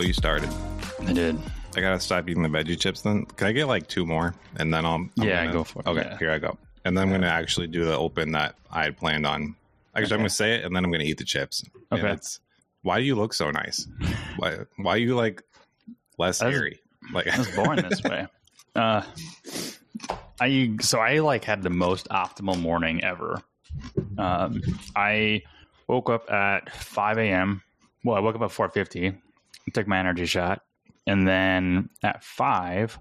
You started. I did. I gotta stop eating the veggie chips. Then can I get like two more, and then I'll I'm yeah gonna, go for it. Okay, yeah. here I go, and then I'm yeah. gonna actually do the open that I had planned on. Actually, okay. I'm gonna say it, and then I'm gonna eat the chips. Okay. And it's, why do you look so nice? why why are you like less was, hairy? Like I was born this way. Uh, I so I like had the most optimal morning ever. Um, I woke up at 5 a.m. Well, I woke up at 4:50 Took my energy shot. And then at five,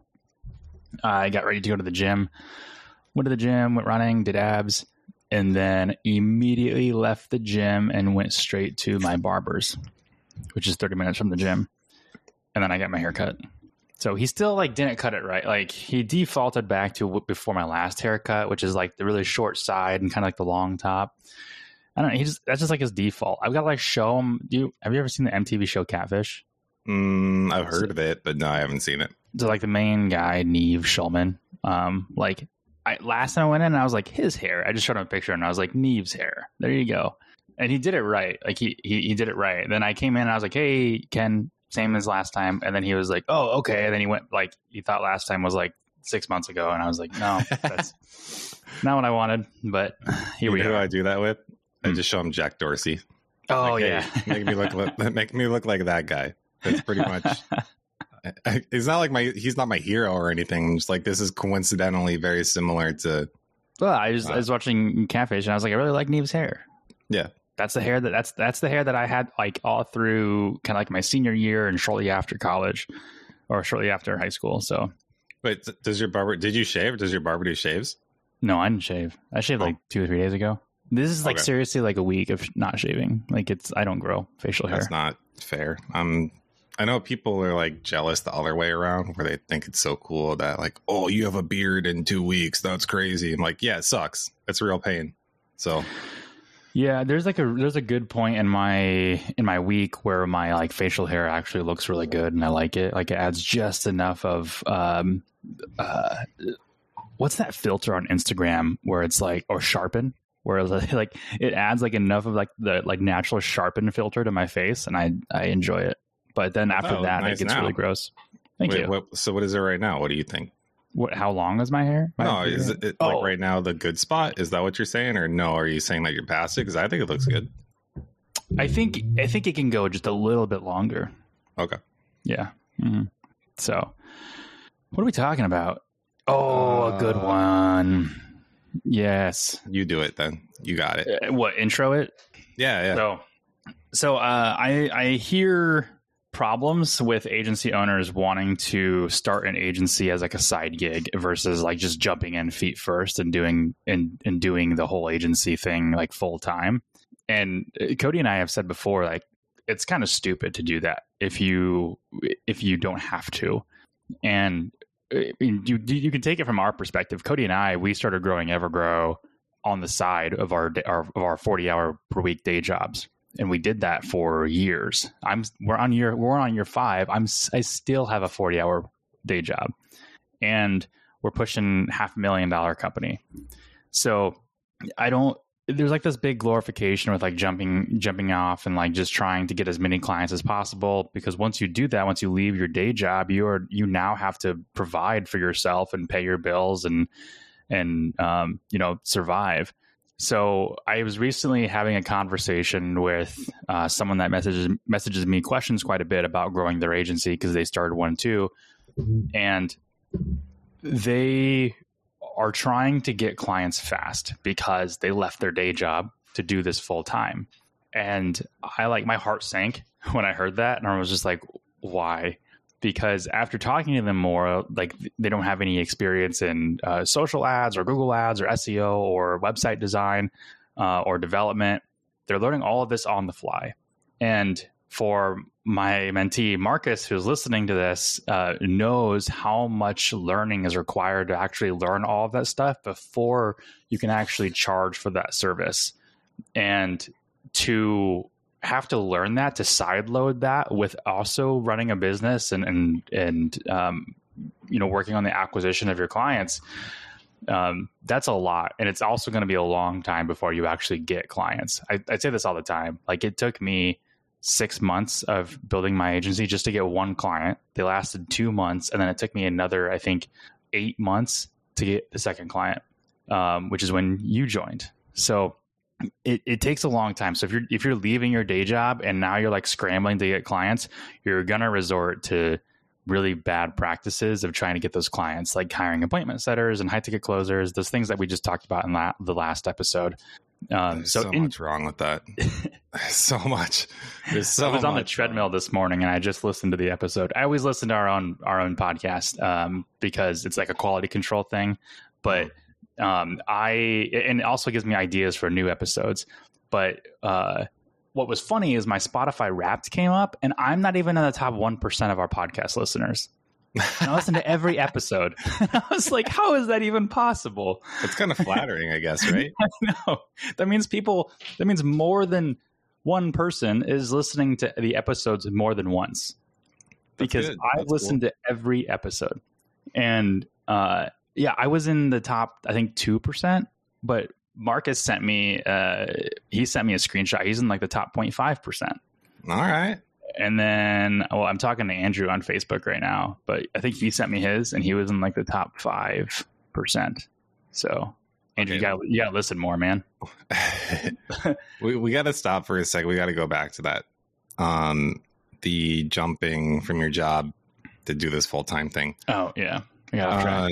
I got ready to go to the gym. Went to the gym, went running, did abs, and then immediately left the gym and went straight to my barber's, which is 30 minutes from the gym. And then I got my hair cut. So he still like didn't cut it right. Like he defaulted back to before my last haircut, which is like the really short side and kind of like the long top. I don't know. He just that's just like his default. I've got to, like show him. Do you have you ever seen the MTV show Catfish? Mm, I've heard of it, but no, I haven't seen it. So like the main guy, Nev Schulman. Um, like I last time I went in, I was like his hair. I just showed him a picture and I was like Nev's hair. There you go. And he did it right. Like he he, he did it right. Then I came in and I was like, hey Ken, same as last time. And then he was like, oh okay. And then he went like he thought last time was like six months ago, and I was like, no, that's not what I wanted. But here you we know who. I do that with? I Hmm. just show him Jack Dorsey. Oh Like, hey, yeah, make me look make me look like that guy. That's pretty much. I- I- He's not like my he's not my hero or anything. I'm just like this is coincidentally very similar to Well, I was I was watching Catfish and I was like, I really like Nev's hair. Yeah. That's the hair that that's that's the hair that I had like all through kind of like my senior year and shortly after college, or shortly after high school. So But does your barber did you shave? Does your barber do shaves? no, I didn't shave. I shaved like two or three days ago. This is like Okay. seriously like a week of not shaving. Like it's I don't grow facial hair. That's not fair. Um I know people are like jealous the other way around where they think it's so cool that like, oh, you have a beard in two weeks. That's crazy. I'm like, yeah, it sucks. It's real pain. So Yeah, there's like a there's a good point in my in my week where my like facial hair actually looks really good and I like it. Like it adds just enough of um uh what's that filter on Instagram where it's like or sharpen where like it adds like enough of like the like natural sharpen filter to my face and I I enjoy it. But then after Oh, that nice it gets now. really gross. Thank wait, you. what so what is it right now? What do you think? What how long is my hair? My no, is it, it like Oh. right now the good spot? Is that what you're saying, or no? Are you saying that you're past it? Because I think it looks good. I think I think it can go just a little bit longer. Okay. Yeah. hmm So, what are we talking about? Oh, a good Uh, one. Yes. You do it then. You got it. Uh, What intro it? Yeah, yeah. So, so uh, I I hear problems with agency owners wanting to start an agency as like a side gig versus like just jumping in feet first and doing and and doing the whole agency thing like full time. And uh, Cody and I have said before, like it's kind of stupid to do that if you if you don't have to. And uh, you you can take it from our perspective. Cody and I, we started growing Evergrow on the side of our of our 40 hour per week day jobs and we did that for years. I'm we're on year we're on year 5 i'm I still have a 40 hour day job. And we're pushing half a million dollar company. So i don't there's like this big glorification with like jumping jumping off and like just trying to get as many clients as possible because once you do that once you leave your day job you are you now have to provide for yourself and pay your bills and and um, you know survive so I was recently having a conversation with uh, someone that messages messages me questions quite a bit about growing their agency because they started one too, and they are trying to get clients fast because they left their day job to do this full time. And I like my heart sank when I heard that, and I was just like, why? Because after talking to them more, like they don't have any experience in uh, social ads or Google ads or SEO or website design uh, or development. They're learning all of this on the fly. And for my mentee, Marcus, who's listening to this, uh, knows how much learning is required to actually learn all of that stuff before you can actually charge for that service. And to have to learn that to sideload that with also running a business and and and um, you know working on the acquisition of your clients um, that's a lot and it's also going to be a long time before you actually get clients I, I say this all the time like it took me six months of building my agency just to get one client. They lasted two months, and then it took me another, I think, eight months to get the second client, um, which is when you joined. So it, it takes a long time. So if you're if you're leaving your day job and now you're like scrambling to get clients, you're gonna resort to really bad practices of trying to get those clients, like hiring appointment setters and high ticket closers, those things that we just talked about in la- the last episode. Um, so, so in, much wrong with that. so much. There's so I was on the treadmill wrong. this morning and I just listened to the episode. I always listen to our own our own podcast um, because it's like a quality control thing. But um, I and it also gives me ideas for new episodes. But uh, what was funny is my Spotify Wrapped came up, and I'm not even in the top one percent of our podcast listeners. I listen to every episode. I was like, how is that even possible? It's kind of flattering, I guess, right? Know. That means people, that means more than one person is listening to the episodes more than once. Because I've listened cool. to every episode. And uh, yeah, I was in the top, I think, 2%, but Marcus sent me, uh, he sent me a screenshot. He's in like the top 0.5%. All right. And then, well, I'm talking to Andrew on Facebook right now, but I think he sent me his and he was in like the top 5%. So, Andrew, you got you got to listen more, man. we we got to stop for a second. We got to go back to that. Um, the jumping from your job to do this full time thing. Oh yeah, uh,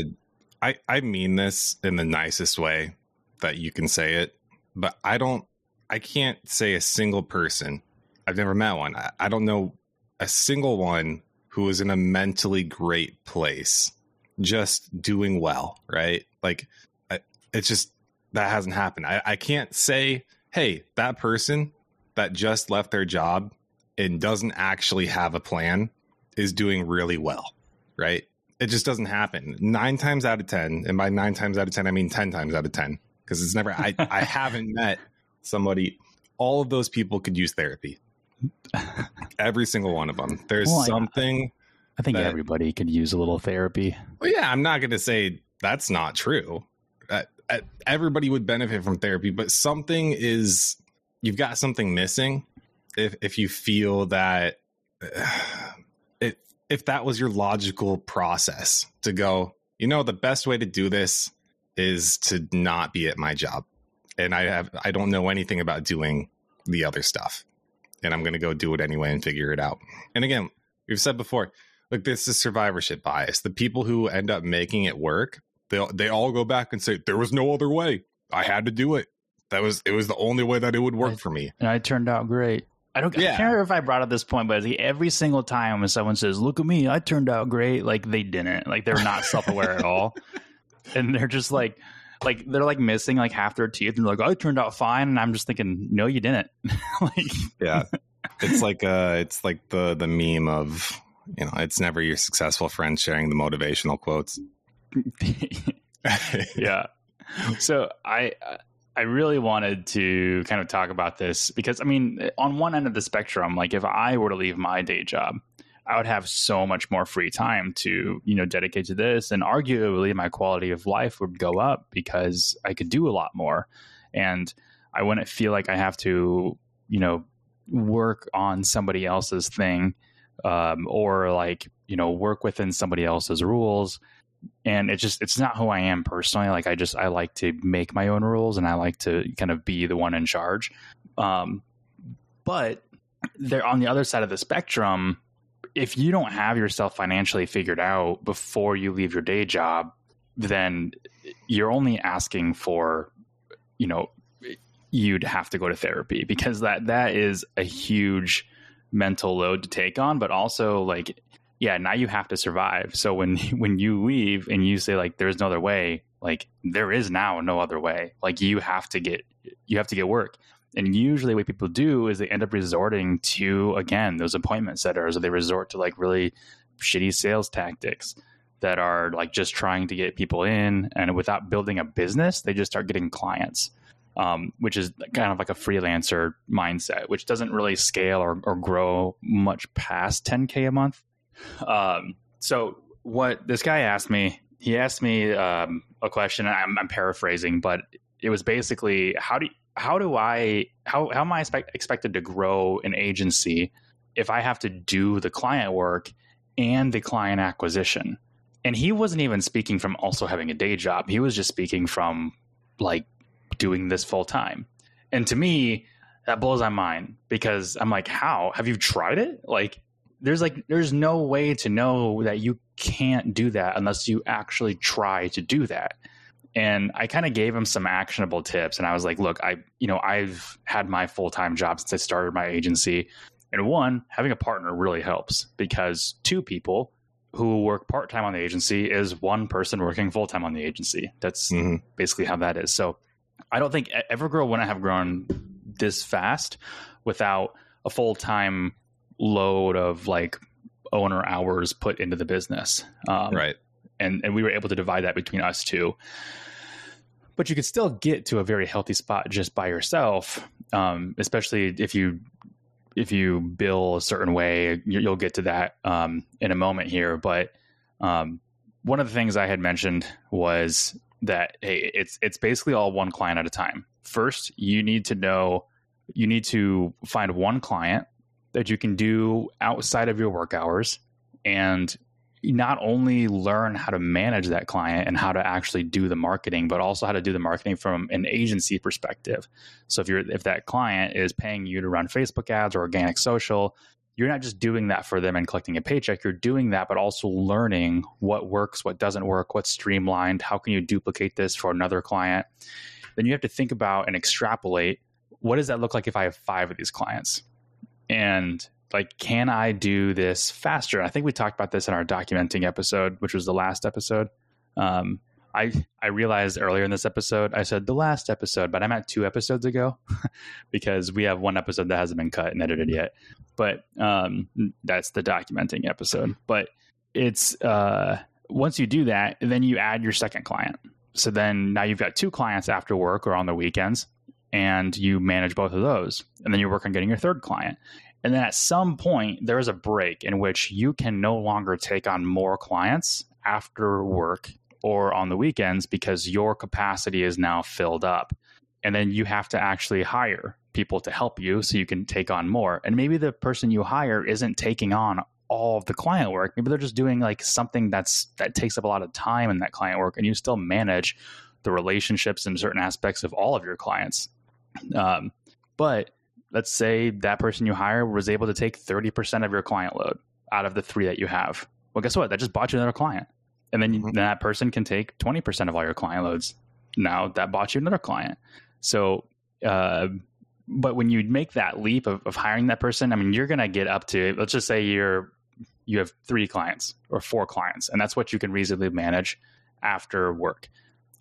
I I mean this in the nicest way that you can say it, but I don't. I can't say a single person. I've never met one. I, I don't know a single one who is in a mentally great place, just doing well. Right? Like it's just that hasn't happened. I, I can't say, hey, that person that just left their job and doesn't actually have a plan is doing really well. Right? It just doesn't happen. Nine times out of ten, and by nine times out of ten, I mean ten times out of ten, because it's never. I I haven't met somebody. All of those people could use therapy. Every single one of them. There's well, something. I think that, everybody could use a little therapy. Well, yeah, I'm not going to say that's not true. Uh, uh, everybody would benefit from therapy, but something is you've got something missing. If if you feel that. Uh, if that was your logical process to go, you know, the best way to do this is to not be at my job. And I have I don't know anything about doing the other stuff. And I'm going to go do it anyway and figure it out. And again, we've said before, look, this is survivorship bias. The people who end up making it work, they they all go back and say there was no other way. I had to do it. That was it was the only way that it would work I, for me. And I turned out great. I don't. Yeah. I can't remember if I brought up this point, but every single time when someone says, "Look at me, I turned out great," like they didn't. Like they're not self aware at all, and they're just like, like they're like missing like half their teeth, and they're like, "I turned out fine," and I'm just thinking, "No, you didn't." like, yeah, it's like uh, it's like the the meme of you know, it's never your successful friend sharing the motivational quotes. yeah. So I I really wanted to kind of talk about this because I mean, on one end of the spectrum, like if I were to leave my day job, I would have so much more free time to, you know, dedicate to this. And arguably my quality of life would go up because I could do a lot more. And I wouldn't feel like I have to, you know, work on somebody else's thing um, or like, you know, work within somebody else's rules and it's just it's not who I am personally. Like I just I like to make my own rules and I like to kind of be the one in charge. Um, but they're on the other side of the spectrum. If you don't have yourself financially figured out before you leave your day job, then you're only asking for, you know, you'd have to go to therapy because that that is a huge mental load to take on, but also like yeah, now you have to survive. So when when you leave and you say like there's no other way, like there is now no other way. Like you have to get you have to get work. And usually what people do is they end up resorting to again those appointment setters or they resort to like really shitty sales tactics that are like just trying to get people in and without building a business, they just start getting clients. Um, which is kind of like a freelancer mindset, which doesn't really scale or, or grow much past 10K a month. Um, so what this guy asked me, he asked me um, a question. I'm, I'm, paraphrasing, but it was basically how do how do I how how am I expect, expected to grow an agency if I have to do the client work and the client acquisition? And he wasn't even speaking from also having a day job. He was just speaking from like doing this full time. And to me, that blows my mind because I'm like, how have you tried it? Like, there's like, there's no way to know that you can't do that unless you actually try to do that. And I kind of gave him some actionable tips. And I was like, look, I, you know, I've had my full time job since I started my agency. And one, having a partner really helps because two people who work part time on the agency is one person working full time on the agency. That's mm-hmm. basically how that is. So I don't think Evergrow wouldn't have grown this fast without a full time load of like owner hours put into the business. Um, right. And, and we were able to divide that between us two. But you could still get to a very healthy spot just by yourself, um, especially if you if you bill a certain way. You'll get to that um, in a moment here. But um, one of the things I had mentioned was that hey, it's it's basically all one client at a time. First, you need to know you need to find one client that you can do outside of your work hours and not only learn how to manage that client and how to actually do the marketing but also how to do the marketing from an agency perspective. So if you're if that client is paying you to run facebook ads or organic social you're not just doing that for them and collecting a paycheck. You're doing that but also learning what works what doesn't work what's streamlined how can you duplicate this for another client? Then you have to think about and extrapolate what does that look like if i have five of these clients and like can i do this faster i think we talked about this in our documenting episode which was the last episode um, I I realized earlier in this episode I said the last episode, but I'm at two episodes ago because we have one episode that hasn't been cut and edited yet. But um, that's the documenting episode. But it's uh, once you do that, then you add your second client. So then now you've got two clients after work or on the weekends, and you manage both of those, and then you work on getting your third client. And then at some point, there is a break in which you can no longer take on more clients after work or on the weekends because your capacity is now filled up. And then you have to actually hire people to help you so you can take on more. And maybe the person you hire isn't taking on all of the client work. Maybe they're just doing like something that's that takes up a lot of time in that client work and you still manage the relationships and certain aspects of all of your clients. Um, but let's say that person you hire was able to take 30% of your client load out of the three that you have. Well, guess what? That just bought you another client and then mm-hmm. that person can take 20% of all your client loads now that bought you another client so uh, but when you make that leap of, of hiring that person i mean you're going to get up to let's just say you're you have three clients or four clients and that's what you can reasonably manage after work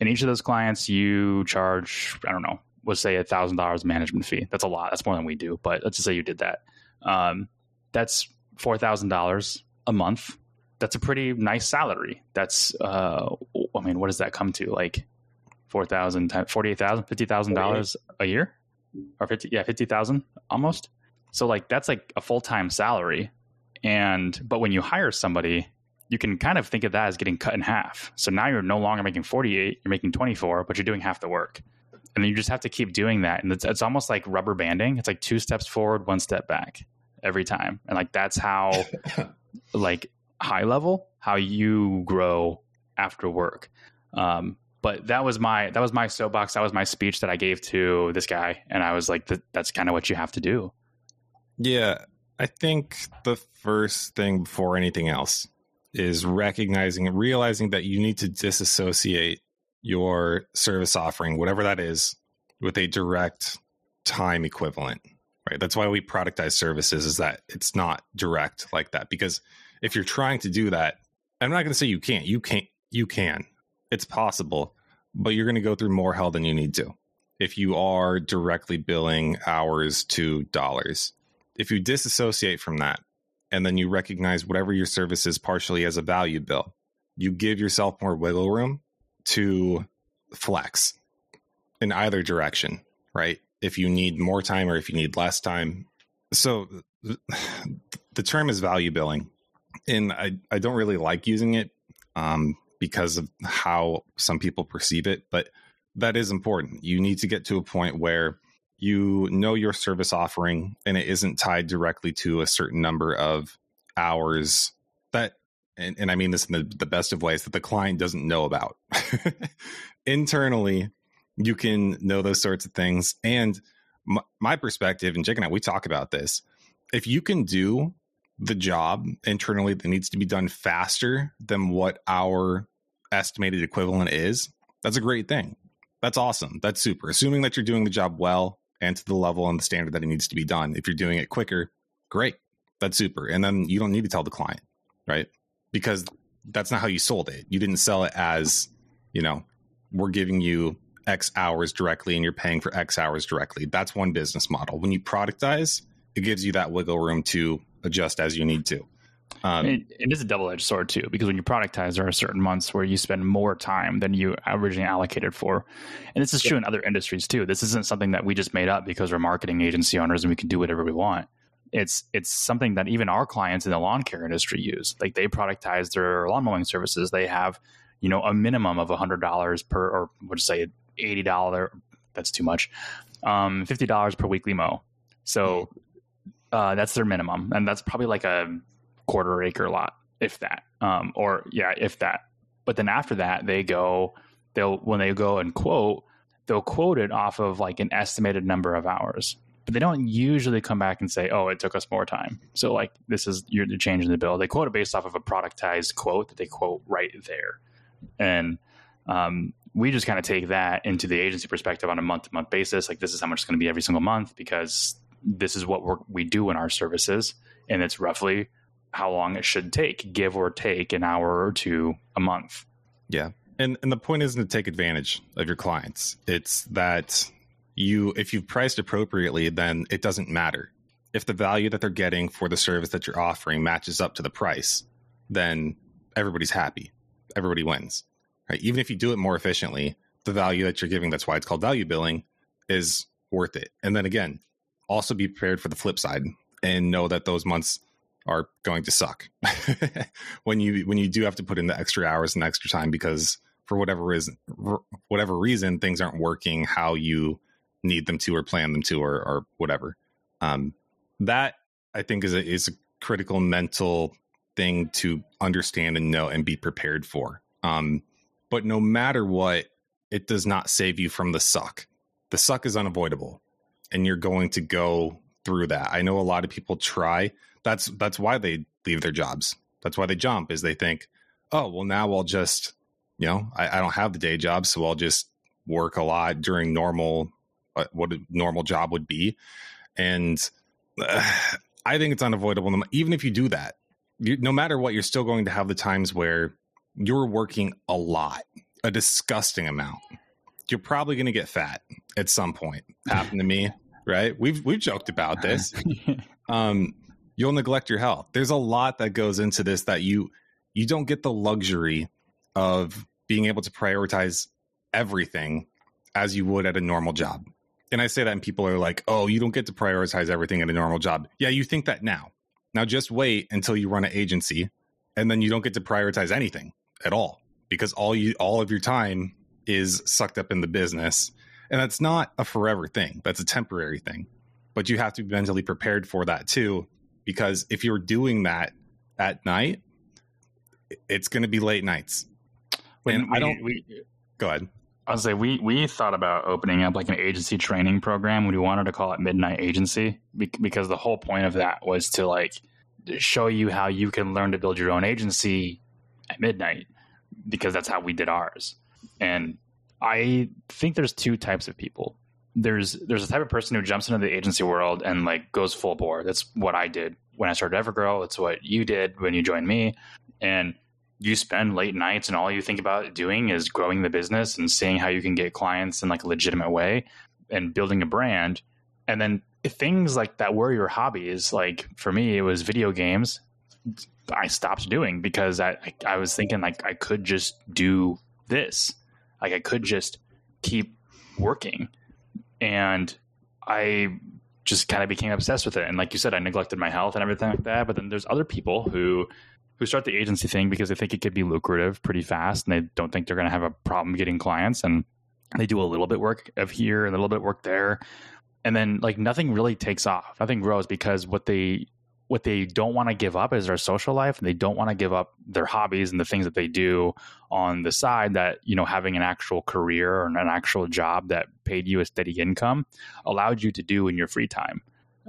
and each of those clients you charge i don't know let's say a thousand dollars management fee that's a lot that's more than we do but let's just say you did that um, that's four thousand dollars a month that's a pretty nice salary. That's uh, I mean, what does that come to? Like four thousand, forty-eight thousand, fifty thousand dollars a year, or fifty? Yeah, fifty thousand almost. So like that's like a full time salary, and but when you hire somebody, you can kind of think of that as getting cut in half. So now you're no longer making forty-eight, you're making twenty-four, but you're doing half the work, and you just have to keep doing that, and it's, it's almost like rubber banding. It's like two steps forward, one step back every time, and like that's how like high level how you grow after work. Um, but that was my that was my soapbox. That was my speech that I gave to this guy, and I was like, "That's kind of what you have to do." Yeah, I think the first thing before anything else is recognizing realizing that you need to disassociate your service offering, whatever that is, with a direct time equivalent. Right. That's why we productize services. Is that it's not direct like that because if you're trying to do that, I'm not going to say you can't. You can't. You can. It's possible, but you're going to go through more hell than you need to if you are directly billing hours to dollars. If you disassociate from that and then you recognize whatever your service is partially as a value bill, you give yourself more wiggle room to flex in either direction, right? If you need more time or if you need less time. So the term is value billing and I, I don't really like using it um, because of how some people perceive it, but that is important. You need to get to a point where you know your service offering and it isn't tied directly to a certain number of hours and, and I mean this in the, the best of ways that the client doesn't know about. Internally, you can know those sorts of things. And my, my perspective, and Jake and I, we talk about this. If you can do the job internally that needs to be done faster than what our estimated equivalent is, that's a great thing. That's awesome. That's super. Assuming that you're doing the job well and to the level and the standard that it needs to be done. If you're doing it quicker, great. That's super. And then you don't need to tell the client, right? Because that's not how you sold it. You didn't sell it as, you know, we're giving you X hours directly and you're paying for X hours directly. That's one business model. When you productize, it gives you that wiggle room to adjust as you need to. Um, it, it is a double edged sword too, because when you productize, there are certain months where you spend more time than you originally allocated for, and this is true in other industries too. This isn't something that we just made up because we're marketing agency owners and we can do whatever we want. It's it's something that even our clients in the lawn care industry use. Like they productize their lawn mowing services. They have, you know, a minimum of hundred dollars per, or would say eighty dollar. That's too much. Um, Fifty dollars per weekly mow. So uh, that's their minimum, and that's probably like a quarter acre lot, if that, um, or yeah, if that. But then after that, they go, they'll when they go and quote, they'll quote it off of like an estimated number of hours. But they don't usually come back and say, "Oh, it took us more time." So, like, this is you're changing the bill. They quote it based off of a productized quote that they quote right there, and um, we just kind of take that into the agency perspective on a month to month basis. Like, this is how much it's going to be every single month because this is what we we do in our services, and it's roughly how long it should take, give or take an hour or two a month. Yeah. And and the point isn't to take advantage of your clients. It's that you if you've priced appropriately, then it doesn't matter. If the value that they're getting for the service that you're offering matches up to the price, then everybody's happy. Everybody wins. Right? Even if you do it more efficiently, the value that you're giving, that's why it's called value billing, is worth it. And then again, also be prepared for the flip side and know that those months are going to suck when you when you do have to put in the extra hours and extra time because for whatever reason whatever reason things aren't working how you need them to or plan them to or, or whatever. Um, that i think is a, is a critical mental thing to understand and know and be prepared for. Um, but no matter what it does not save you from the suck. The suck is unavoidable and you're going to go through that. I know a lot of people try. That's that's why they leave their jobs. That's why they jump is they think, oh well, now I'll just you know I, I don't have the day job, so I'll just work a lot during normal uh, what a normal job would be, and uh, I think it's unavoidable. Even if you do that, you, no matter what, you're still going to have the times where you're working a lot, a disgusting amount. You're probably going to get fat at some point. Happened to me, right? We've we've joked about this. Um, you'll neglect your health. There's a lot that goes into this that you you don't get the luxury of being able to prioritize everything as you would at a normal job. And I say that and people are like, "Oh, you don't get to prioritize everything at a normal job." Yeah, you think that now. Now just wait until you run an agency and then you don't get to prioritize anything at all because all you all of your time is sucked up in the business. And that's not a forever thing. That's a temporary thing. But you have to be mentally prepared for that too because if you're doing that at night, it's going to be late nights. When and we, I don't. We, go ahead. I'll say we we thought about opening up like an agency training program. We wanted to call it Midnight Agency because the whole point of that was to like show you how you can learn to build your own agency at midnight because that's how we did ours. And I think there's two types of people there's there's a type of person who jumps into the agency world and like goes full bore. That's what I did when I started Evergrow. It's what you did when you joined me, and you spend late nights and all you think about doing is growing the business and seeing how you can get clients in like a legitimate way and building a brand. And then things like that were your hobbies. Like for me, it was video games. I stopped doing because I I was thinking like I could just do this. Like I could just keep working and I just kind of became obsessed with it. And like you said, I neglected my health and everything like that. But then there's other people who who start the agency thing because they think it could be lucrative pretty fast, and they don't think they're going to have a problem getting clients, and they do a little bit work of here and a little bit work there, and then like nothing really takes off. Nothing grows because what they what they don't want to give up is their social life. And they don't want to give up their hobbies and the things that they do on the side that you know having an actual career or an actual job that paid you a steady income allowed you to do in your free time.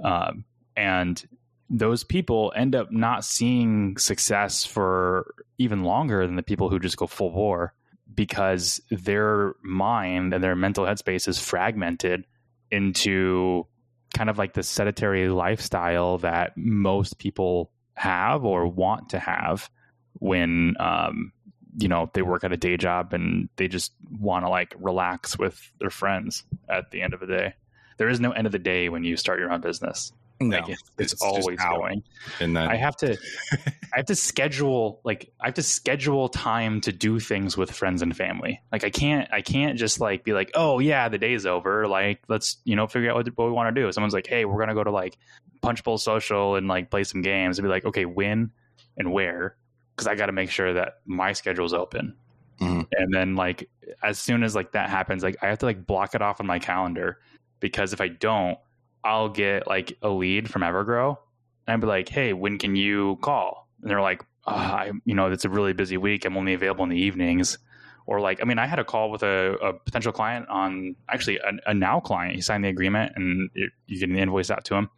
Um, and those people end up not seeing success for even longer than the people who just go full bore because their mind and their mental headspace is fragmented into kind of like the sedentary lifestyle that most people have or want to have when um, you know they work at a day job and they just want to like relax with their friends at the end of the day. There is no end of the day when you start your own business No, like it's, it's, always going. And then i have to i have to schedule like i have to schedule time to do things with friends and family. Like i can't i can't just like be like oh yeah the day's over. Like let's you know figure out what, what we want to do someone's like hey we're gonna go to like punch bowl social and like play some games and be like okay when and where? Because i gotta make sure that my schedule's open. Mhm. and then like as soon as like that happens like i have to like block it off on my calendar because if i don't I'll get like a lead from Evergrow and I'd be like, hey, when can you call? And they're like, oh, I, you know, it's a really busy week. I'm only available in the evenings. Or like, I mean, I had a call with a, a potential client on actually a, a now client. He signed the agreement and it, you get an invoice out to him.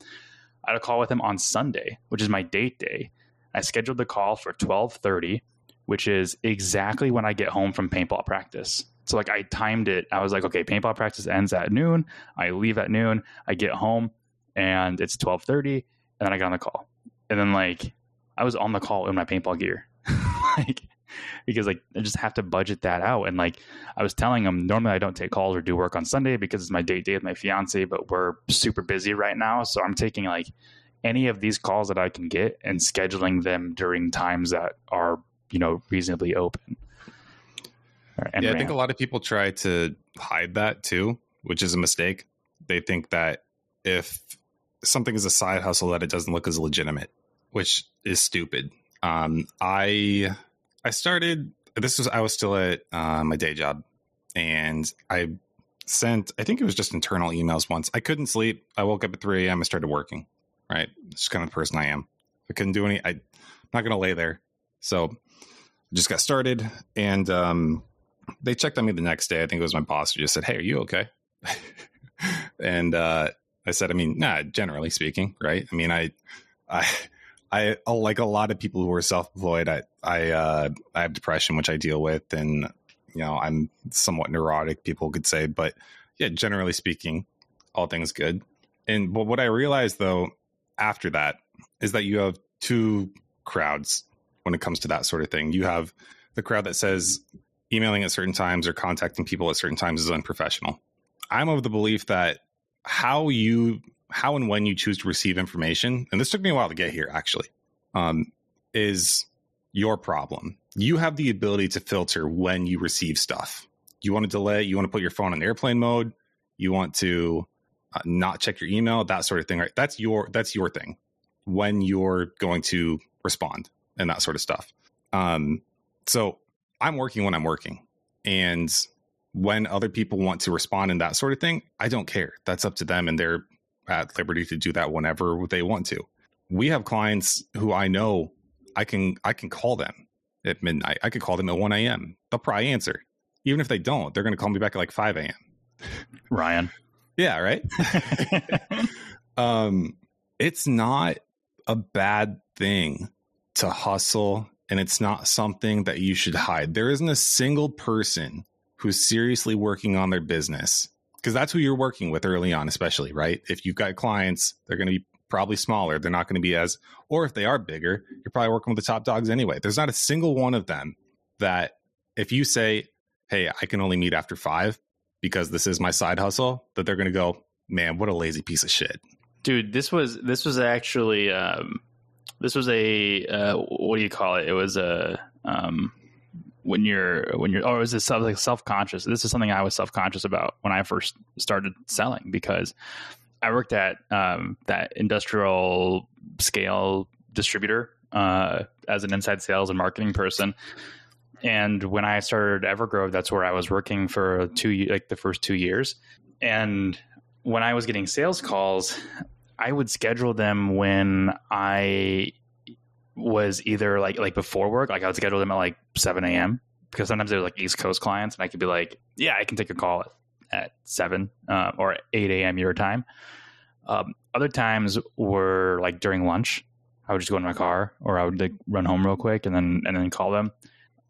I had a call with him on Sunday, which is my date day. I scheduled the call for 1230, which is exactly when I get home from paintball practice. So like I timed it. I was like, okay, paintball practice ends at noon. I leave at noon. I get home and it's 1230 and then I got on the call. And then like I was on the call in my paintball gear. like because like I just have to budget that out. And like I was telling them, normally I don't take calls or do work on Sunday because it's my date day with my fiance, but we're super busy right now. So I'm taking like any of these calls that I can get and scheduling them during times that are, you know, reasonably open. Yeah, I think a lot of people try to hide that too, which is a mistake. They think that if something is a side hustle, that it doesn't look as legitimate, which is stupid. Um, I I started. This was I was still at uh, my day job, and I sent. I think it was just internal emails once. I couldn't sleep. I woke up at three a.m. I started working. Right, it's kind of the person I am. I couldn't do any. I, I'm not going to lay there. So I just got started, and um, they checked on me the next day. I think it was my boss who just said, "Hey, are you okay?" and uh, I said, "I mean, nah. Generally speaking, right? I mean, I, I, I like a lot of people who are self-employed. I, I, uh, I have depression, which I deal with, and you know, I'm somewhat neurotic. People could say, but yeah, generally speaking, all things good. And but what I realized though after that is that you have two crowds when it comes to that sort of thing. You have the crowd that says emailing at certain times or contacting people at certain times is unprofessional. I'm of the belief that how you how and when you choose to receive information, and this took me a while to get here actually, um, is your problem. You have the ability to filter when you receive stuff. You want to delay, you want to put your phone on airplane mode, you want to uh, not check your email, that sort of thing, right? That's your that's your thing when you're going to respond and that sort of stuff. Um, so I'm working when I'm working. And when other people want to respond and that sort of thing, I don't care. That's up to them and they're at liberty to do that whenever they want to. We have clients who I know I can I can call them at midnight. I could call them at 1 a.m. They'll probably answer. Even if they don't, they're gonna call me back at like 5 a.m. Ryan. Yeah, right. um, it's not a bad thing to hustle, and it's not something that you should hide. There isn't a single person who's seriously working on their business because that's who you're working with early on, especially, right? If you've got clients, they're going to be probably smaller. They're not going to be as, or if they are bigger, you're probably working with the top dogs anyway. There's not a single one of them that if you say, hey, I can only meet after five because this is my side hustle, that they're going to go, man, what a lazy piece of shit. dude this was this was actually um this was a uh what do you call it? It was a um when you're when you're oh it was a self, like self-conscious. This is something i was self-conscious about when i first started selling because i worked at um that industrial scale distributor uh as an inside sales and marketing person. And when i started Evergrow, that's where i was working for two like the first two years. And when I was getting sales calls, I would schedule them when I was either like like before work, like I would schedule them at like seven a.m. because sometimes they're like East Coast clients, and I could be like, yeah, I can take a call at, at seven uh, or eight a.m. your time. Um, other times were like during lunch. I would just go in my car, or I would like run home real quick and then and then call them.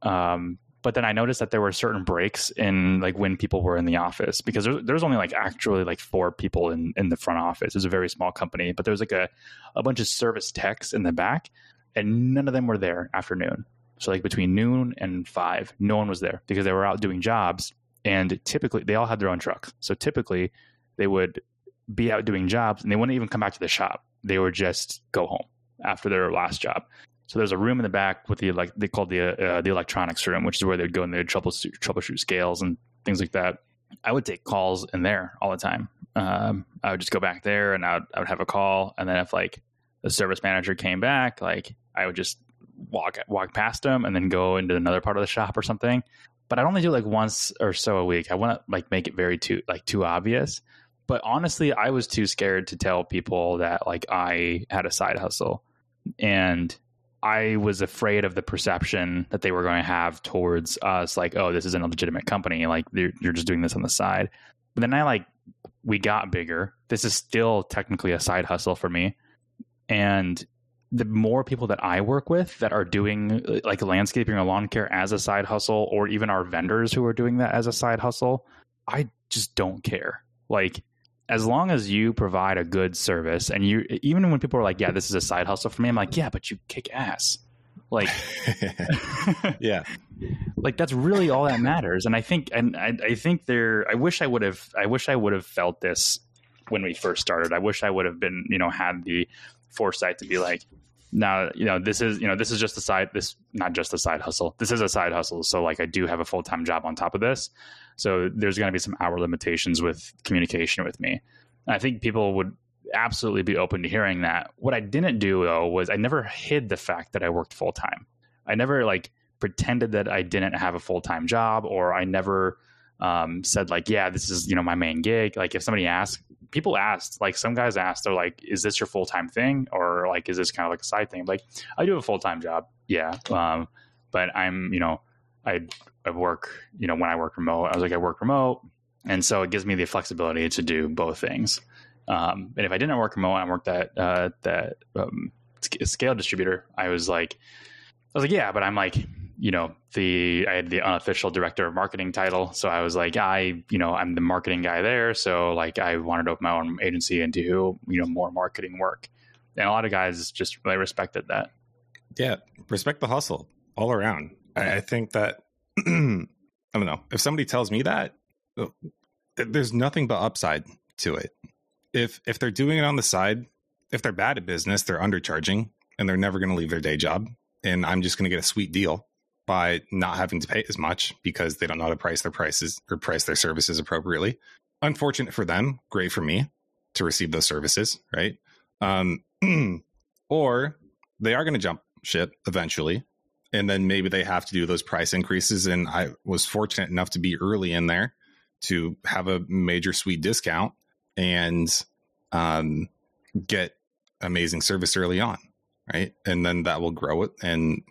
Um, but then I noticed that there were certain breaks in like when people were in the office because there, there was only like actually like four people in in the front office. It was a very small company, but there was like a a bunch of service techs in the back, and none of them were there after noon. So like between noon and five, no one was there because they were out doing jobs. And typically, they all had their own trucks. So typically, they would be out doing jobs and they wouldn't even come back to the shop. They would just go home after their last job. So there's a room in the back with the like they called the uh, the electronics room, which is where they'd go and they'd troubleshoot, troubleshoot scales and things like that. I would take calls in there all the time. Um, I would just go back there and I would, I would have a call, and then if like the service manager came back, like I would just walk walk past them and then go into another part of the shop or something. But I'd only do like once or so a week. I want to like make it very too like too obvious but honestly i was too scared to tell people that like i had a side hustle and i was afraid of the perception that they were going to have towards us like oh this isn't a legitimate company like you're, you're just doing this on the side. But then i like we got bigger. This is still technically a side hustle for me. And the more people that I work with that are doing like landscaping or lawn care as a side hustle, or even our vendors who are doing that as a side hustle, I just don't care. Like as long as you provide a good service and you even when people are like yeah this is a side hustle for me i'm like yeah but you kick ass. Like yeah. like that's really all that matters. And i think and I, I think there i wish i would have i wish i would have felt this when we first started. I wish i would have been you know had the foresight to be like now you know this is you know this is just a side this not just a side hustle. This is a side hustle. So like i do have a full-time job on top of this. So there's going to be some hour limitations with communication with me. I think people would absolutely be open to hearing that. What i didn't do though was i never hid the fact that i worked full-time. I never like pretended that i didn't have a full-time job or i never um, said like yeah this is you know my main gig like if somebody asked people asked, like some guys asked, they're like, "Is this your full time thing, or like is this kind of like a side thing?" Like, I do a full time job, yeah, um, but I'm, you know, I I work, you know, when I work remote, I was like, I work remote, and so it gives me the flexibility to do both things. Um, and if I didn't work remote, I worked at uh, that um, scale distributor. I was like, I was like, yeah, but I'm like, you know the I had the unofficial director of marketing title, so I was like, I you know I'm the marketing guy there, so like I wanted to open my own agency and do you know more marketing work, and a lot of guys just really respected that. Yeah, respect the hustle all around. I, I think that I don't know if somebody tells me that uh, there's nothing but upside to it. If if they're doing it on the side, if they're bad at business, they're undercharging and they're never going to leave their day job, and I'm just going to get a sweet deal by not having to pay as much because they don't know how to price their prices or price their services appropriately. Unfortunate for them, great for me to receive those services, right? Um, or they are going to jump ship eventually, and then maybe they have to do those price increases. And I was fortunate enough to be early in there to have a major sweet discount and um, get amazing service early on, right? And then that will grow it and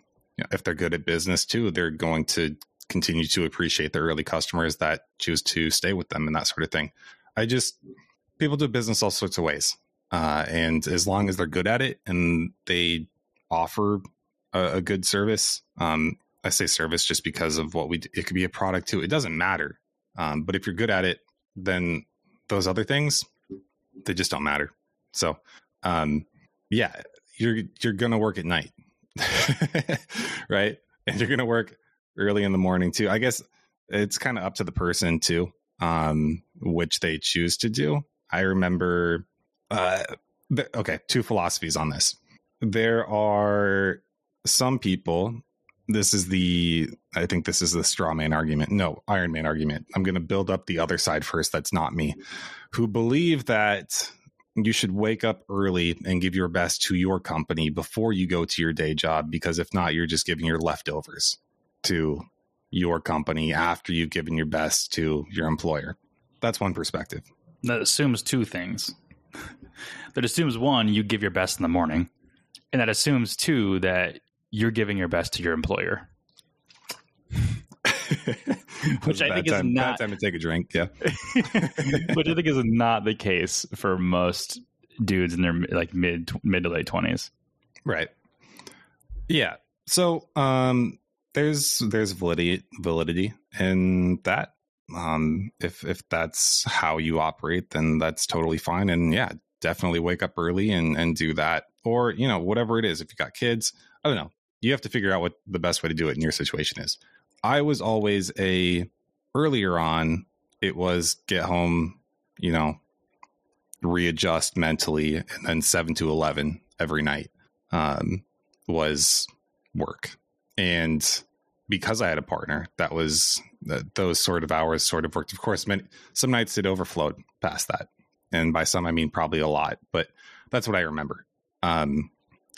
if they're good at business too, they're going to continue to appreciate their early customers that choose to stay with them and that sort of thing. I just people do business all sorts of ways, uh, and as long as they're good at it and they offer a, a good service, um, I say service just because of what we. Do. It could be a product too. It doesn't matter, um, but if you're good at it, then those other things they just don't matter. So, um, yeah, you're you're gonna work at night right? And you're going to work early in the morning too. I guess it's kind of up to the person too, um, which they choose to do. I remember, uh, th- okay, two philosophies on this. There are some people. This is the, I think this is the straw man argument. No, Iron Man argument. I'm going to build up the other side first. That's not me. Who believe that you should wake up early and give your best to your company before you go to your day job because if not you're just giving your leftovers to your company after you've given your best to your employer that's one perspective That assumes two things. that assumes one, you give your best in the morning, and that assumes two that you're giving your best to your employer. which I think time, is not time to take a drink. Yeah, which I think is not the case for most dudes in their like mid mid to late twenties. Right. Yeah. So um, there's there's validity validity in that. Um, if if that's how you operate, then that's totally fine. And yeah, definitely wake up early and and do that, or you know whatever it is. If you got kids, I don't know. You have to figure out what the best way to do it in your situation is. I was always a earlier on. It was get home, you know, readjust mentally, and then seven to eleven every night um, was work. And because I had a partner, that was those sort of hours sort of worked. Of course, many, some nights it overflowed past that, and by some I mean probably a lot, but that's what I remember. Um,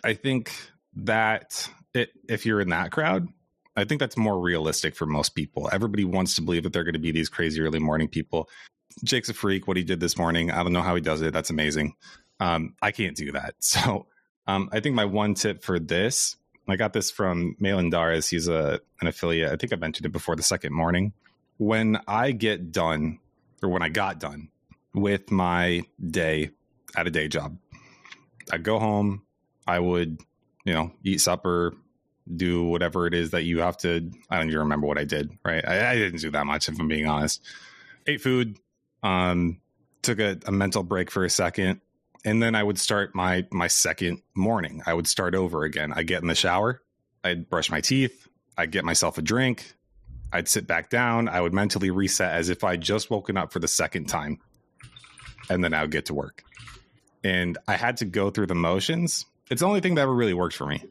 I think that it, if you're in that crowd, I think that's more realistic for most people. Everybody wants to believe that they're going to be these crazy early morning people. Jake's a freak. What he did this morning, I don't know how he does it. That's amazing. Um, I can't do that. So um, I think my one tip for this, I got this from Malan Darras. He's a an affiliate. I think I mentioned it before the second morning. When I get done, or when I got done with my day at a day job, I go home. I would, you know, eat supper, do whatever it is that you have to. I don't even remember what I did. Right, I, I didn't do that much, if I'm being honest. Ate food, um, took a, a mental break for a second, and then I would start my my second morning. I would start over again. I get in the shower, I'd brush my teeth, I'd get myself a drink, I'd sit back down, I would mentally reset as if I'd just woken up for the second time, and then I would get to work. And I had to go through the motions. It's the only thing that ever really worked for me,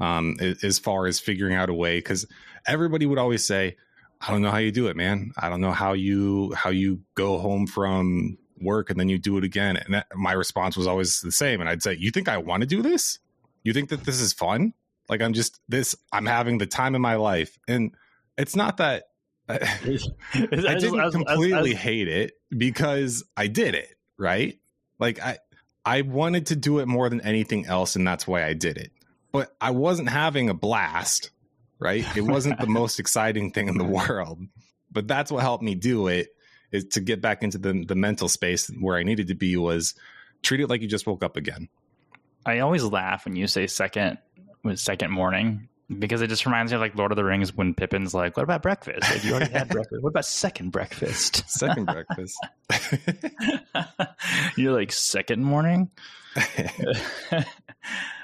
um, as far as figuring out a way. Because everybody would always say, "I don't know how you do it, man. I don't know how you how you go home from work and then you do it again. And that, my response was always the same. And I'd say, You think I want to do this? You think that this is fun? Like I'm just this, I'm having the time of my life. And it's not that I, I didn't completely hate it because I did it, right? Like I, I wanted to do it more than anything else, and that's why I did it. But I wasn't having a blast, right? It wasn't the most exciting thing in the world, but that's what helped me do it is to get back into the the mental space where I needed to be was treat it like you just woke up again. I always laugh when you say second second morning because it just reminds me of like Lord of the Rings when Pippin's like, "What about breakfast? Like, you already had breakfast. What about second breakfast? Second breakfast." You're like second morning.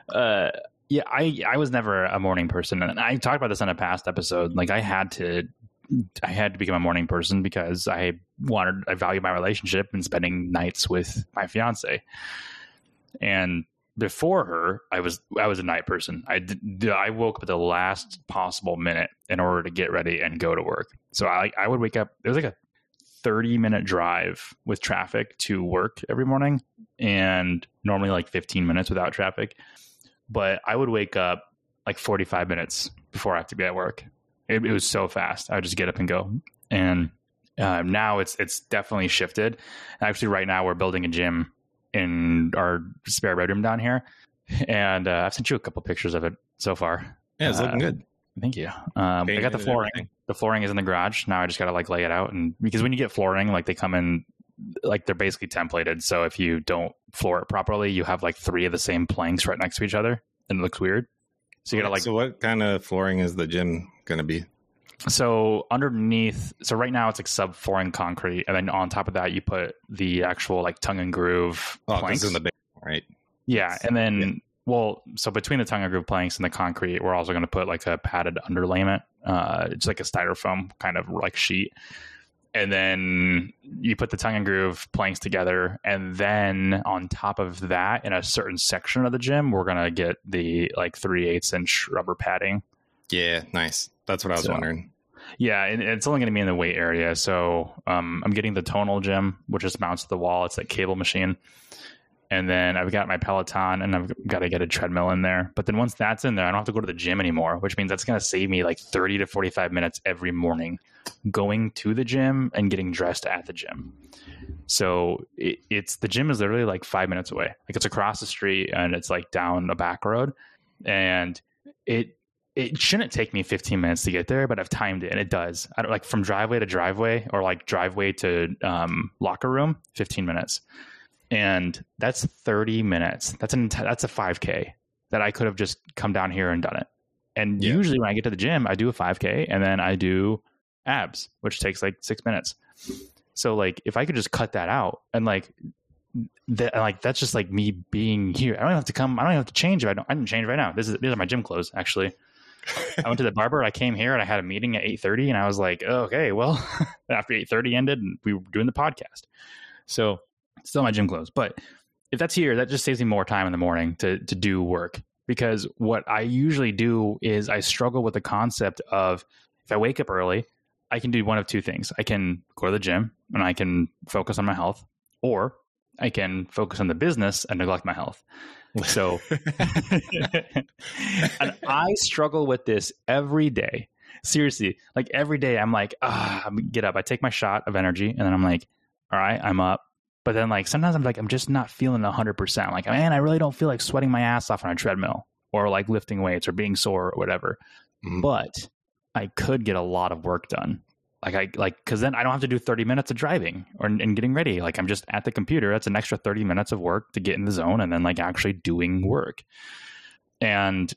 uh, yeah, I I was never a morning person, and I talked about this in a past episode. Like I had to I had to become a morning person because I wanted I value my relationship and spending nights with my fiance. And before her, I was I was a night person. I I woke up at the last possible minute in order to get ready and go to work. So I I would wake up. It was like a thirty minute drive with traffic to work every morning, and normally like fifteen minutes without traffic. But I would wake up like forty five minutes before I have to be at work it, it was so fast. I would just get up and go. And uh, now it's it's definitely shifted. Actually, right now we're building a gym in our spare bedroom down here, and uh, I've sent you a couple pictures of it so far. Yeah, it's looking uh, good. Thank you. Um, I got the flooring. The flooring is in the garage now. I just got to like lay it out, and because when you get flooring, like they come in, like they're basically templated. So if you don't floor it properly, you have like three of the same planks right next to each other, and it looks weird. So you got to like. So what kind of flooring is the gym to be? So underneath, so right now it's like sub flooring concrete, and then on top of that you put the actual like tongue and groove oh, planks in the base, right? Yeah, and then yeah. well, so between the tongue and groove planks and the concrete, we're also going to put like a padded underlayment, uh, it's like a styrofoam kind of like sheet, and then you put the tongue and groove planks together, and then on top of that, in a certain section of the gym, we're going to get the like three eighths inch rubber padding. Yeah, nice. That's what I was so, wondering. Yeah, and it's only going to be in the weight area. So um, I'm getting the Tonal gym, which just mounts to the wall. It's that cable machine. And then I've got my Peloton and I've got to get a treadmill in there. But then once that's in there, I don't have to go to the gym anymore, which means that's going to save me like 30 to 45 minutes every morning going to the gym and getting dressed at the gym. So it, it's the gym is literally like five minutes away. Like it's across the street and it's like down a back road. And it it shouldn't take me 15 minutes to get there, but I've timed it and it does. I don't like from driveway to driveway or like driveway to um, locker room, 15 minutes. And that's 30 minutes. That's an that's a 5k that I could have just come down here and done it. And yeah. usually when I get to the gym, I do a 5k and then I do abs, which takes like 6 minutes. So like if I could just cut that out and like that like that's just like me being here. I don't have to come. I don't have to change if I don't. I didn't change right now. This is these are my gym clothes actually. I went to the barber. I came here and I had a meeting at eight thirty, and I was like, oh, okay, well, after eight thirty ended, we were doing the podcast. So still my gym clothes, but if that's here, that just saves me more time in the morning to to do work. Because what I usually do is I struggle with the concept of if I wake up early, I can do one of two things. I can go to the gym and I can focus on my health, or I can focus on the business and neglect my health. So, and I struggle with this every day. Seriously, like every day, I'm like, ah, I get up, I take my shot of energy, and then I'm like, all right, I'm up. But then, like, sometimes I'm like, I'm just not feeling 100%. Like, man, I really don't feel like sweating my ass off on a treadmill or like lifting weights or being sore or whatever. Mm-hmm. But I could get a lot of work done like I like because then I don't have to do 30 minutes of driving or and getting ready. Like I'm just at the computer. That's an extra 30 minutes of work to get in the zone and then like actually doing work. And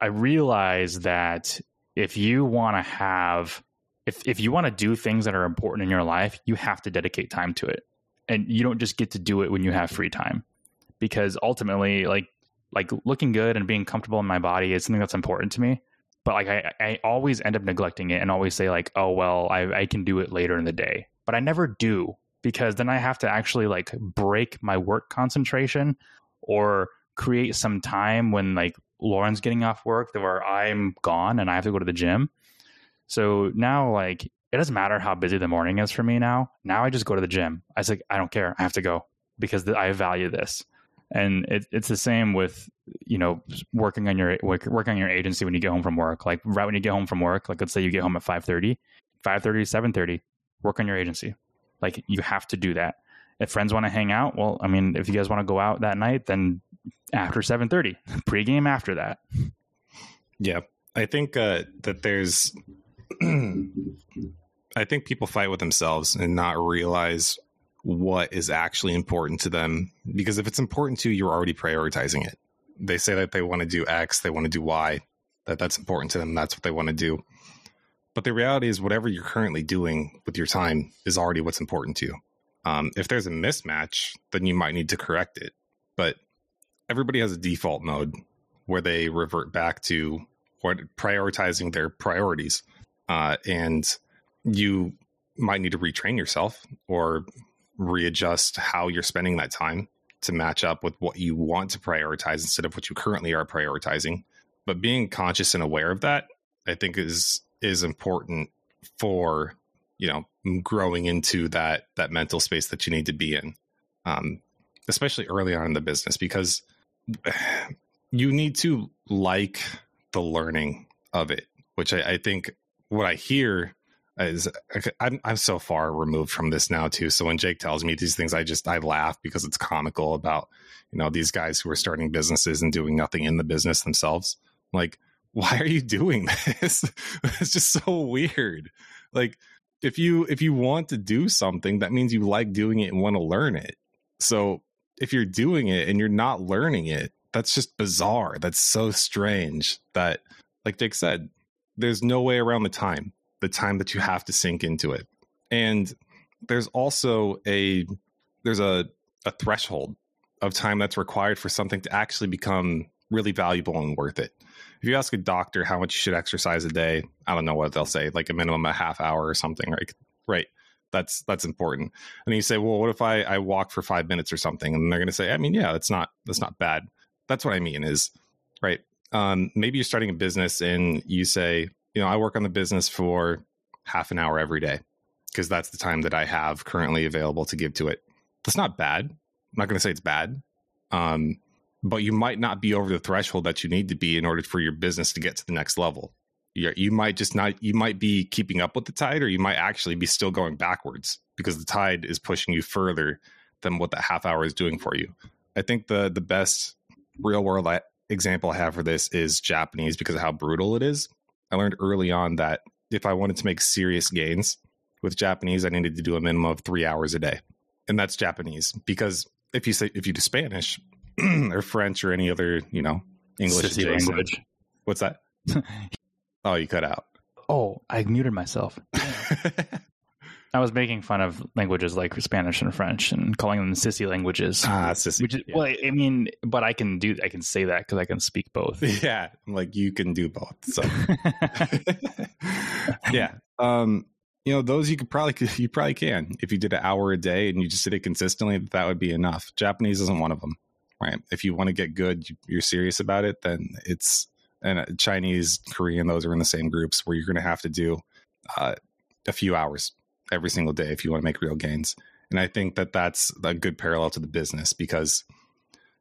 I realize that if you want to have if if you want to do things that are important in your life, you have to dedicate time to it. And you don't just get to do it when you have free time. Because ultimately like like looking good and being comfortable in my body is something that's important to me. But like I, I always end up neglecting it and always say like oh well I, I can do it later in the day. But i never do because then i have to actually like break my work concentration or create some time when like lauren's getting off work where i'm gone and i have to go to the gym. So now like it doesn't matter how busy the morning is for me now. Now i just go to the gym. I like i don't care. I have to go because i value this. And it, it's the same with you know working on your working on your agency when you get home from work. Like right when you get home from work like let's say you get home at 5.30 5.30 7.30 work on your agency. Like you have to do that. If friends want to hang out well i mean if you guys want to go out that night then after 7.30 pregame after that. Yeah. I think uh, that there's i think people fight with themselves and not realize what is actually important to them because if it's important to you you're already prioritizing it. They say that they want to do x they want to do y that that's important to them that's what they want to do. But the reality is whatever you're currently doing with your time is already what's important to you. Um, if there's a mismatch then you might need to correct it. But everybody has a default mode where they revert back to prioritizing their priorities uh, and you might need to retrain yourself or readjust how you're spending that time to match up with what you want to prioritize instead of what you currently are prioritizing. But being conscious and aware of that, I think is is important for you know growing into that that mental space that you need to be in, um, especially early on in the business because you need to like the learning of it, which I, I think what I hear is I'm I'm so far removed from this now too. So when Jake tells me these things, I just I laugh because it's comical about you know these guys who are starting businesses and doing nothing in the business themselves. Like, why are you doing this? it's just so weird. Like, if you if you want to do something, that means you like doing it and want to learn it. So if you're doing it and you're not learning it, that's just bizarre. That's so strange. That, like Jake said, there's no way around the time the time that you have to sink into it. And there's also a there's a, a threshold of time that's required for something to actually become really valuable and worth it. If you ask a doctor how much you should exercise a day, I don't know what they'll say, like a minimum a half hour or something, right? Right. That's that's important. And you say, well, what if I, I walk for five minutes or something? And they're gonna say, I mean, yeah, that's not that's not bad. That's what I mean is right. Um, maybe you're starting a business and you say, you know, I work on the business for half an hour every day because that's the time that I have currently available to give to it. That's not bad. I'm not going to say it's bad, Um, but you might not be over the threshold that you need to be in order for your business to get to the next level. You, you might just not, you might be keeping up with the tide, or you might actually be still going backwards because the tide is pushing you further than what that half hour is doing for you. I think the the best real world example I have for this is Japanese because of how brutal it is. I learned early on that if I wanted to make serious gains with Japanese, I needed to do a minimum of three hours a day, and that's Japanese. Because if you say if you do Spanish or French or any other, you know, English language, what's that? oh, you cut out. Oh, I muted myself. I was making fun of languages like Spanish and French and calling them sissy languages. Ah, sissy. Which is, yeah. well, I mean, but I can do, I can say that because I can speak both. Yeah, I'm like you can do both. So, yeah, um, you know, those you could probably you probably can if you did an hour a day and you just did it consistently. That would be enough. Japanese isn't one of them, right? If you want to get good, you're serious about it, then it's and uh, Chinese, Korean, those are in the same groups where you're going to have to do uh, a few hours every single day if you want to make real gains. And I think that that's a good parallel to the business because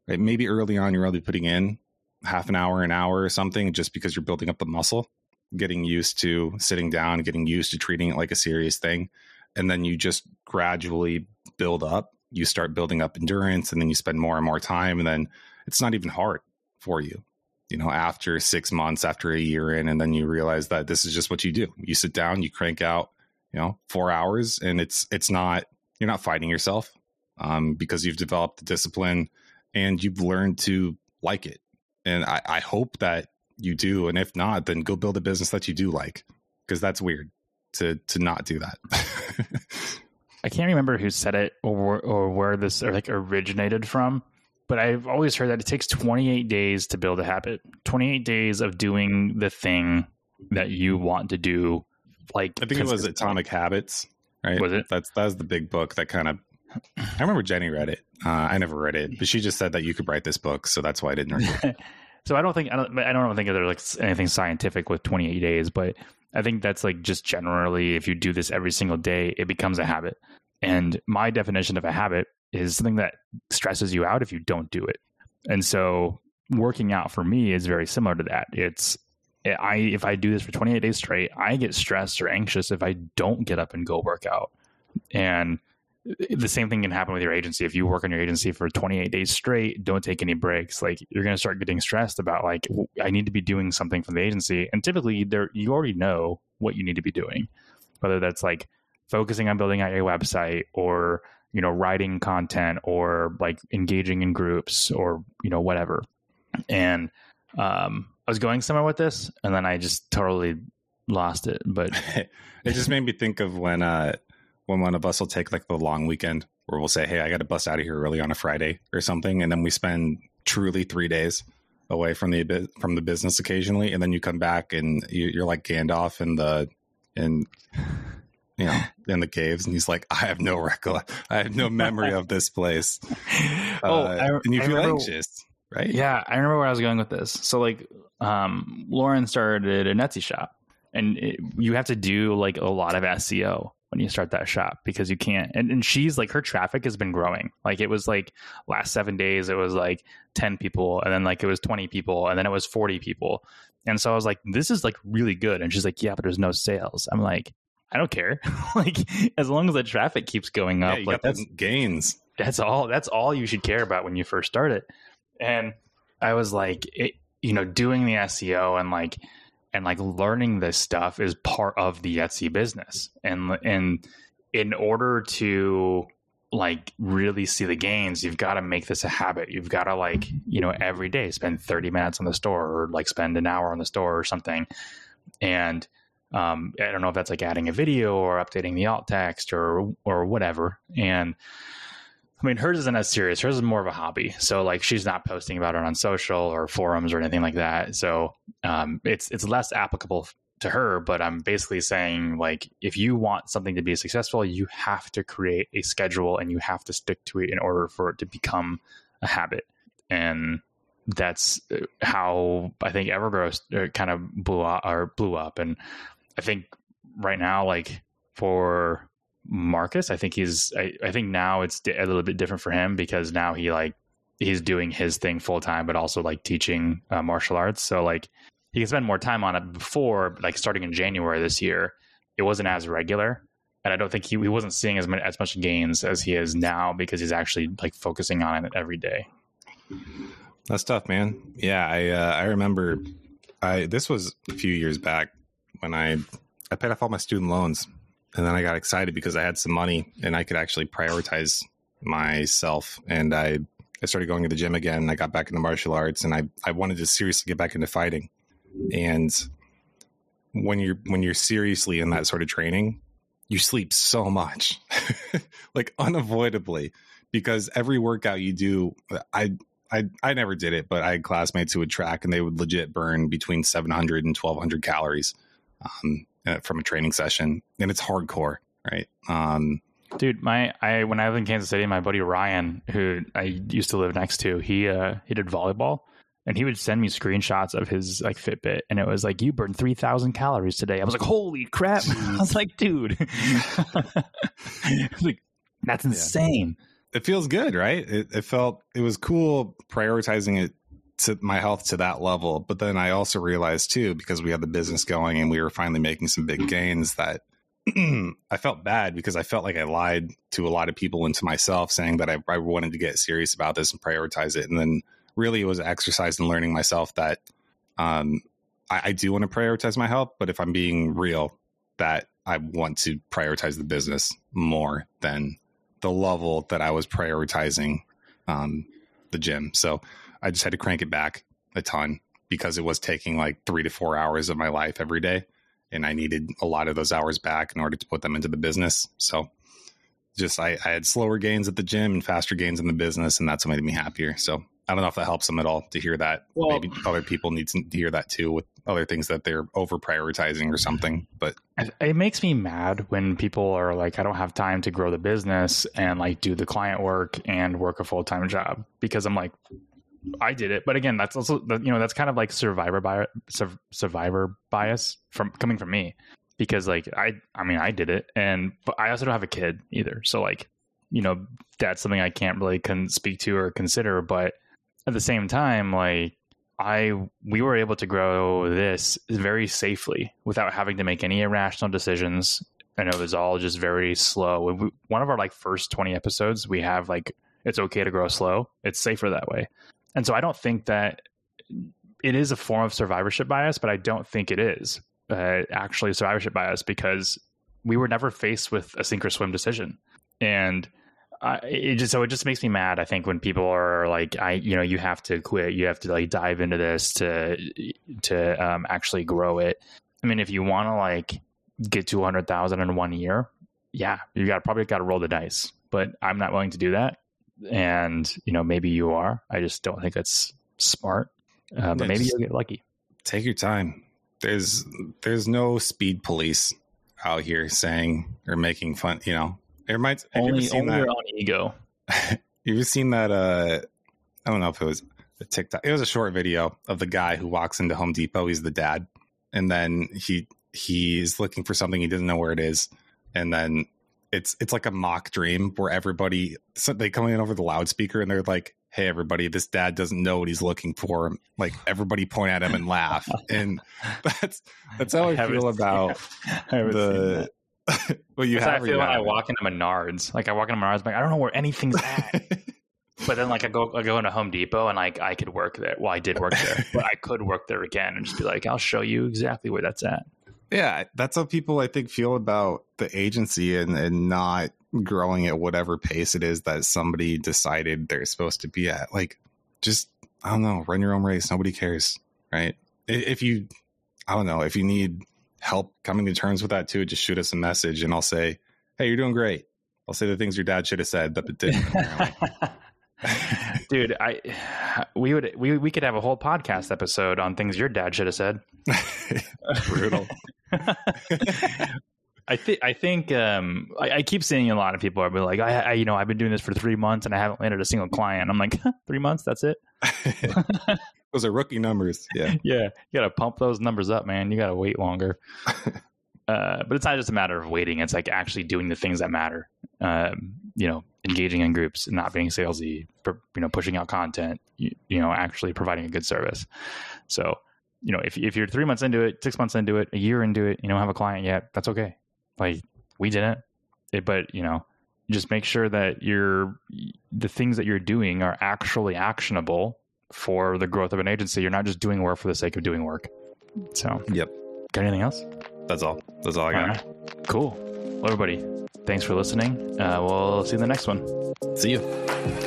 right, maybe early on you're only putting in half an hour, an hour or something just because you're building up the muscle, getting used to sitting down, getting used to treating it like a serious thing. And then you just gradually build up. You start building up endurance and then you spend more and more time. And then it's not even hard for you, you know, after six months, after a year in. And then you realize that this is just what you do. You sit down, you crank out you know four hours and it's it's not you're not fighting yourself um, because you've developed the discipline and you've learned to like it. And I, I hope that you do and if not then go build a business that you do like because that's weird to to not do that. I can't remember who said it or or where this or like originated from but i've always heard that it takes 28 days to build a habit 28 days of doing the thing that you want to do like I think it was Atomic Habits, right? Was it? That's that was the big book that kind of. I remember Jenny read it. Uh, I never read it, but she just said that you could write this book, so that's why I didn't read it. so I don't think I don't I don't think there's like anything scientific with 28 days, but I think that's like just generally if you do this every single day, it becomes a habit. And my definition of a habit is something that stresses you out if you don't do it. And so working out for me is very similar to that. It's I if I do this for 28 days straight, I get stressed or anxious if I don't get up and go work out. And the same thing can happen with your agency. If you work on your agency for 28 days straight, don't take any breaks. Like you're going to start getting stressed about like I need to be doing something for the agency. And typically there you already know what you need to be doing. Whether that's like focusing on building out your website or, you know, writing content or like engaging in groups or, you know, whatever. And um I was going somewhere with this, and then I just totally lost it. But it just made me think of when uh when one of us will take like the long weekend where we'll say, "Hey, I got to bust out of here early on a Friday or something," and then we spend truly three days away from the from the business occasionally, and then you come back and you, are like Gandalf in the in you know in the caves, and he's like, "I have no record, I have no memory of this place." oh, uh, I, and you I feel remember, anxious right? Yeah, I remember where I was going with this. So like, um, Lauren started an Etsy shop, and it, you have to do like a lot of SEO when you start that shop because you can't. And, and she's like, her traffic has been growing. Like it was like last seven days, it was like ten people, and then like it was twenty people, and then it was forty people. And so I was like, this is like really good. And she's like, yeah, but there's no sales. I'm like, I don't care. like as long as the traffic keeps going up, yeah, like that's gains. That's all. That's all you should care about when you first start it. And I was like, it, you know, doing the SEO and like, and like learning this stuff is part of the Etsy business. And, and in order to like really see the gains, you've got to make this a habit. You've got to like, you know, every day spend 30 minutes on the store or like spend an hour on the store or something. And, um, I don't know if that's like adding a video or updating the alt text or, or whatever. And, I mean, hers isn't as serious. Hers is more of a hobby. So like she's not posting about it on social or forums or anything like that. So um, it's it's less applicable to her. But I'm basically saying like if you want something to be successful, you have to create a schedule and you have to stick to it in order for it to become a habit. And that's uh, how I think Evergrow uh, kind of blew up or blew up. And I think right now, like for Marcus. I think he's. I, I think now it's a little bit different for him because now he like he's doing his thing full time, but also like teaching uh, martial arts. So like he can spend more time on it before, like starting in January this year, it wasn't as regular. And I don't think he, he wasn't seeing as much, as much gains as he is now because he's actually like focusing on it every day. That's tough, man. Yeah, I uh, I remember I this was a few years back when I I paid off all my student loans and then I got excited because I had some money and I could actually prioritize myself and I I started going to the gym again. I got back into martial arts and I I wanted to seriously get back into fighting. And when you're when you're seriously in that sort of training, you sleep so much. like unavoidably because every workout you do I I I never did it, but I had classmates who would track and they would legit burn between 700 and 1200 calories um, uh, from a training session, and it's hardcore, right? Um, Dude, my I when I was in Kansas City, my buddy Ryan, who I used to live next to, he uh he did volleyball, and he would send me screenshots of his like Fitbit, and it was like you burned three thousand calories today. I was like, holy crap! I was like, dude, was like that's insane. Yeah. It feels good, right? It, it felt it was cool prioritizing it to my health to that level. But then I also realized too, because we had the business going and we were finally making some big gains, that I felt bad because I felt like I lied to a lot of people and to myself, saying that I, I wanted to get serious about this and prioritize it. And then really it was an exercise in learning myself that um, I, I do want to prioritize my health, but if I'm being real, that I want to prioritize the business more than the level that I was prioritizing um, the gym. So I just had to crank it back a ton because it was taking like three to four hours of my life every day. And I needed a lot of those hours back in order to put them into the business. So just I, I had slower gains at the gym and faster gains in the business, and that's what made me happier. So I don't know if that helps them at all to hear that. Well, Maybe other people need to hear that too with other things that they're over prioritizing or something. But it makes me mad when people are like, I don't have time to grow the business and like do the client work and work a full time job because I'm like, I did it, but again, that's also you know that's kind of like survivor bias, survivor bias from coming from me because like I I mean I did it, and but I also don't have a kid either, so like you know that's something I can't really can speak to or consider. But at the same time, like I we were able to grow this very safely without having to make any irrational decisions, and it was all just very slow. We, one of our like first twenty episodes, we have like it's okay to grow slow. It's safer that way. And so I don't think that it is a form of survivorship bias, but I don't think it is uh, actually survivorship bias because we were never faced with a sink or swim decision. And it just so it just makes me mad. I think when people are like, I you know, you have to quit, you have to like dive into this to to um, actually grow it. I mean, if you want to like get to hundred thousand in one year, yeah, you got probably got to roll the dice. But I'm not willing to do that and you know maybe you are. I just don't think that's smart. Uh, but maybe you'll get lucky. Take your time. There's there's no speed police out here saying or making fun. You know, it might only only that? your own ego. You've seen that? Uh, I don't know if it was a TikTok. It was a short video of the guy who walks into Home Depot. He's the dad, and then he he's looking for something he doesn't know where it is, and then it's it's like a mock dream where everybody so they come in over the loudspeaker and they're like hey everybody this dad doesn't know what he's looking for. Like everybody point at him and laugh. And that's that's how i, I feel about the well you have I feel when I walk into Menards. Like I walk into Menards I'm like I don't know where anything's at. But then like I go I go into Home Depot and like I could work there. Well I did work there but I could work there again and just be like I'll show you exactly where that's at yeah, that's how people I think feel about the agency and, and not growing at whatever pace it is that somebody decided they're supposed to be at. Like, just I don't know, run your own race. Nobody cares, right? If you, I don't know, if you need help coming to terms with that too, just shoot us a message and I'll say, hey, you're doing great. I'll say the things your dad should have said, but it didn't. Dude, I we would we we could have a whole podcast episode on things your dad should have said. Brutal. I think I think um, I, I, keep seeing a lot of people are like, I, I, you know I've been doing this for three months and I haven't landed a single client. I'm like, three months, that's it. those are rookie numbers. Yeah, yeah, you got to pump those numbers up, man. You got to wait longer. uh, but it's not just a matter of waiting; it's like actually doing the things that matter. um, you know, engaging in groups, not being salesy, you know, pushing out content, you, you know, actually providing a good service. So, you know, if if you're three months into it, six months into it, a year into it, you don't have a client yet, that's okay. Like we didn't, it, but you know, just make sure that you're the things that you're doing are actually actionable for the growth of an agency. You're not just doing work for the sake of doing work. So, yep. Got anything else? That's all. That's all I got. All right. Cool. Well, everybody, thanks for listening. Uh, we'll see you in the next one. See you.